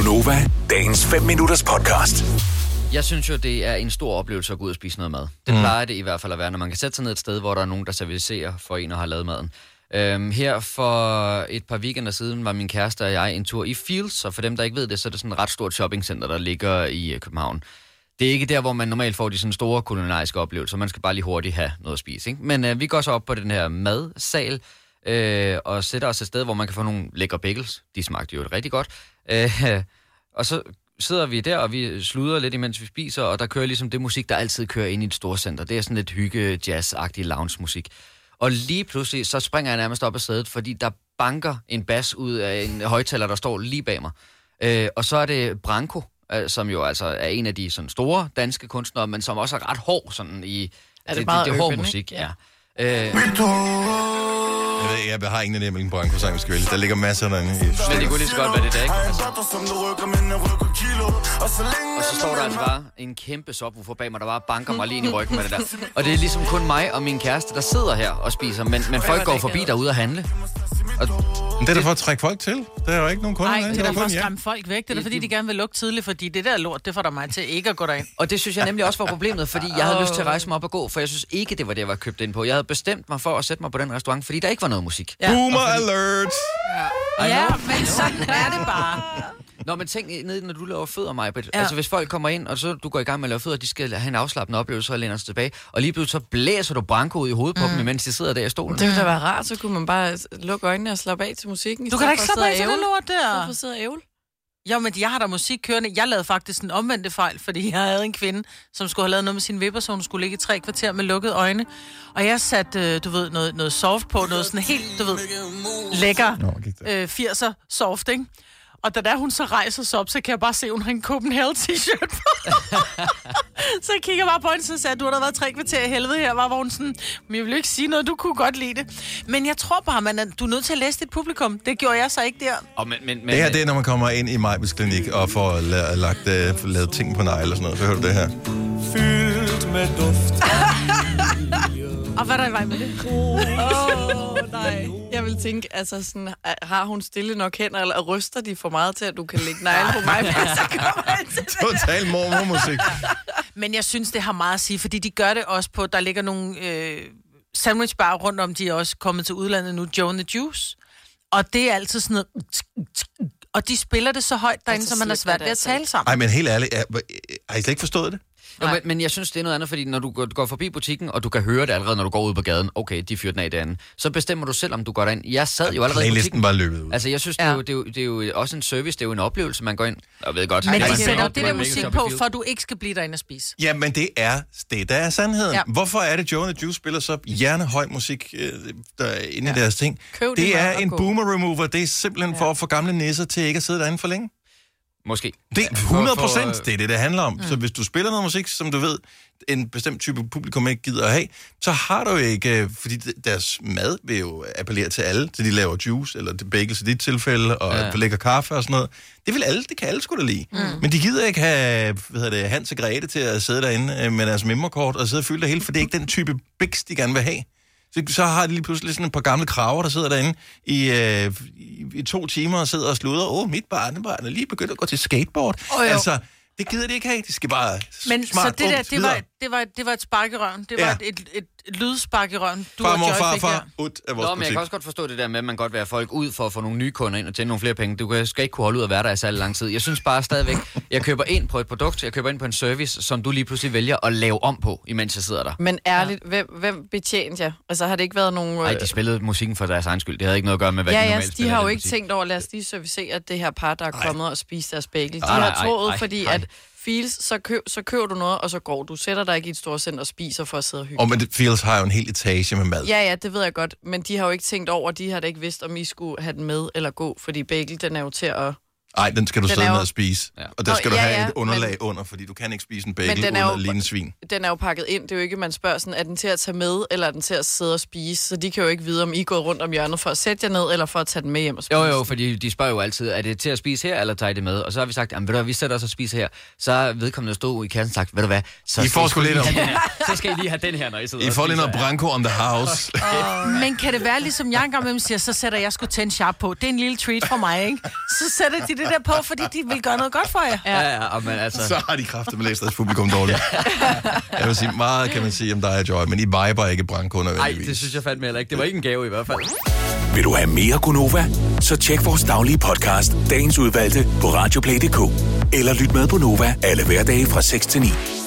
Gunova, dagens 5 minutters podcast. Jeg synes jo, det er en stor oplevelse at gå ud og spise noget mad. Det mm. plejer det i hvert fald at være, når man kan sætte sig ned et sted, hvor der er nogen, der servicerer for en og har lavet maden. Øhm, her for et par weekender siden var min kæreste og jeg en tur i Fields, og for dem, der ikke ved det, så er det sådan et ret stort shoppingcenter, der ligger i øh, København. Det er ikke der, hvor man normalt får de sådan store kulinariske oplevelser. Man skal bare lige hurtigt have noget at spise. Ikke? Men øh, vi går så op på den her madsal øh, og sætter os et sted, hvor man kan få nogle lækre bagels. De smagte jo rigtig godt. Øh, og så sidder vi der, og vi sluder lidt, imens vi spiser, og der kører ligesom det musik, der altid kører ind i et storcenter. Det er sådan lidt hygge, jazz-agtig lounge-musik. Og lige pludselig, så springer jeg nærmest op af sædet, fordi der banker en bas ud af en højtaler, der står lige bag mig. Øh, og så er det Branko, øh, som jo altså er en af de sådan, store danske kunstnere, men som også er ret hård sådan i... Er det, det, det, det hård musik, ikke? ja. Ja. Øh, Jeg, ved, jeg har ingen idé, hvilken Branko-sang vi skal vælge. Der ligger masser derinde men det kunne lige så godt være det der, ikke? Altså. Og så står der altså bare en kæmpe subwoofer bag mig, der bare banker mig lige ind i ryggen med det der. Og det er ligesom kun mig og min kæreste, der sidder her og spiser, men, men folk går forbi derude og handle. Og Men det er da for at trække folk til. Der er jo ikke nogen kunder Nej, det er da Der for at skræmme folk væk. Det er da fordi, de gerne vil lukke tidligt, fordi det der lort, det får der mig til ikke at gå derind. Og det synes jeg nemlig også var problemet, fordi jeg havde lyst til at rejse mig op og gå, for jeg synes ikke, det var det, jeg var købt ind på. Jeg havde bestemt mig for at sætte mig på den restaurant, fordi der ikke var noget musik. Ja. Boomer alert! Ja, men sådan er det bare. Nå, men tænk ned, når du laver fødder, mig. Ja. Altså, hvis folk kommer ind, og så du går i gang med at lave fødder, de skal have en afslappende oplevelse og læner sig tilbage, og lige pludselig så blæser du branko ud i hovedet på dem, mens de sidder der i stolen. Det ville da være rart, så kunne man bare lukke øjnene og slappe af til musikken. Du kan da ikke slappe af til det lort der. at sidde og ævle. Jo, men jeg har da musik kørende. Jeg lavede faktisk en omvendte fejl, fordi jeg havde en kvinde, som skulle have lavet noget med sin vipper, så hun skulle ligge i tre kvarter med lukkede øjne. Og jeg satte, øh, du ved, noget, noget soft på, noget sådan helt, du ved, lækker øh, 80'er soft, ikke? Og da der hun så rejser sig op, så kan jeg bare se, at hun har en Copenhagen t-shirt på. så jeg kigger bare på hende, så sagde du har da været tre kvarter i helvede her, var, hvor hun sådan, men jeg vil jo ikke sige noget, du kunne godt lide det. Men jeg tror bare, man er, du er nødt til at læse dit publikum. Det gjorde jeg så ikke der. Og men, men, men, Det her det er, når man kommer ind i Majbis klinik og får la- lagt, uh, lavet ting på negl og sådan noget. Så hører du det her. Og hvad er der i vej med det? Åh, oh, nej. Jeg vil tænke, altså sådan, har hun stille nok hænder, eller ryster de for meget til, at du kan lægge negle på mig, så kommer jeg til. Total mormormusik. Men jeg synes, det har meget at sige, fordi de gør det også på, der ligger nogle øh, sandwichbarer rundt om, de er også kommet til udlandet nu, Joe the Juice. Og det er altid sådan noget... Og de spiller det så højt derinde, Altså, så man har svært ved at tale sammen. Ej, men helt ærligt, er, har I slet ikke forstået det? Jo, men, men jeg synes, det er noget andet, fordi når du går, du går forbi butikken, og du kan høre det allerede, når du går ud på gaden, okay, de fyrer den af derinde, så bestemmer du selv, om du går derind. Jeg sad jo allerede i Playlisten butikken. var løbet ud. Altså, jeg synes, det, er Ja. jo, det, er jo, det er jo også en service, det er jo en oplevelse, man går ind. Jeg ved godt. Men det er de sætter det der musik på, for at du ikke skal blive derinde og spise. Ja, men det er det, der er sandheden. Ja. Ja. Hvorfor er det, Joe and the Juice spiller så hjernehøj musik øh, der er inde ja. i deres ting? Køb det er en boomer remover. Det er simpelthen ja. for at få gamle nisser til ikke at sidde derinde for længe. Måske. Det er For- 100 for, procent, det er det, det handler om. Mm. Så hvis du spiller noget musik, som du ved, en bestemt type publikum ikke gider at have, så har du ikke, øh, fordi deres mad vil jo appellere til alle, så de laver juice, eller det bagels i dit tilfælde, og Ja. lækker kaffe og sådan noget. Det vil alle, det kan alle sgu da lide. Mm. Men de gider ikke have, hvad hedder det, Hans og Grete til at sidde derinde øh, med deres memorkort og sidde og fylde det hele, for det er ikke den type biks, de gerne vil have. Så, så har de lige pludselig sådan et par gamle kraver, der sidder derinde i, øh, i, i to timer og sidder og sluder. Åh, oh, mit barnebarn er lige begyndt at gå til skateboard. Jo. altså, det gider de ikke have. De skal bare Men smart, så det der, det var, videre. Det, var, det var et spark i røven. Det var Ja. et, et, et, et lydspark i røven. Du Farmor, og Joy far, far, ud af vores Nå, men jeg kan også godt forstå det der med, at man godt vil have folk ud for at få nogle nye kunder ind og tjene nogle flere penge. Du kan- skal ikke kunne holde ud at være der i særlig lang tid. Jeg synes bare stadigvæk, jeg køber ind på et produkt, jeg køber ind på en service, som du lige pludselig vælger at lave om på, imens jeg sidder der. Men ærligt, hvem, hvem betjente jer? Altså har det ikke været nogen... Nej, de spillede musikken for deres egen skyld. Det havde ikke noget at gøre med, hvad ja, de ja, normalt de spiller har jo ikke butik. tænkt over, lad os lige servicere det her par, der er kommet og spist deres bagel. De nej, har troet, nej, fordi nej. at feels, så, køb, så køber du noget, og så går du. Sætter dig ikke i et stort center og spiser for at sidde og hygge. Og men det, Fields har jo en hel etage med mad. Ja, ja, det ved jeg godt, men de har jo ikke tænkt over, de har da ikke vidst, om I skulle have den med eller gå, fordi bagel, den er jo til at... Nej, den skal du Den sidde jo- ned og spise. Ja. Og der Nå, skal du ja, have ja, et underlag men- under, fordi du kan ikke spise en Men bagel den er uden jo- svin. Den er jo pakket ind, det er jo ikke, man spørger sådan, er den til at tage med, eller er den til at sidde og spise? Så de kan jo ikke vide, om I gået rundt om hjørnet for at sætte jer ned, eller for at tage den med hjem og spise. Jo, jo, fordi de spørger jo altid, er det til at spise her, eller tager I det med? Og så har vi sagt, jamen ved du vi sætter os og spiser her. Så er vedkommende stod i kassen og sagt, ved du hvad, så I skal får sgu lidt om-. Så skal I lige have den her, når I sidder I får lige noget branko on the house. Men kan det være, ligesom jeg engang siger, så sætter jeg sgu 10 sharp på. Det er en lille treat for mig, ikke? Så sætter de det der på, fordi de vil gøre noget godt for jer. Ja, ja, men altså... Så har de kræfter med læst deres publikum dårligt. Jeg vil sige, meget kan man sige om dig, Joy, men I viber ikke brandkunder. Nej, det synes jeg fandme heller ikke. Det var ikke en gave i hvert fald. Vil du have mere Gunova? Så tjek vores daglige podcast, dagens udvalgte, på radioplay.dk. Eller lyt med på Nova alle hverdage fra 6 til 9.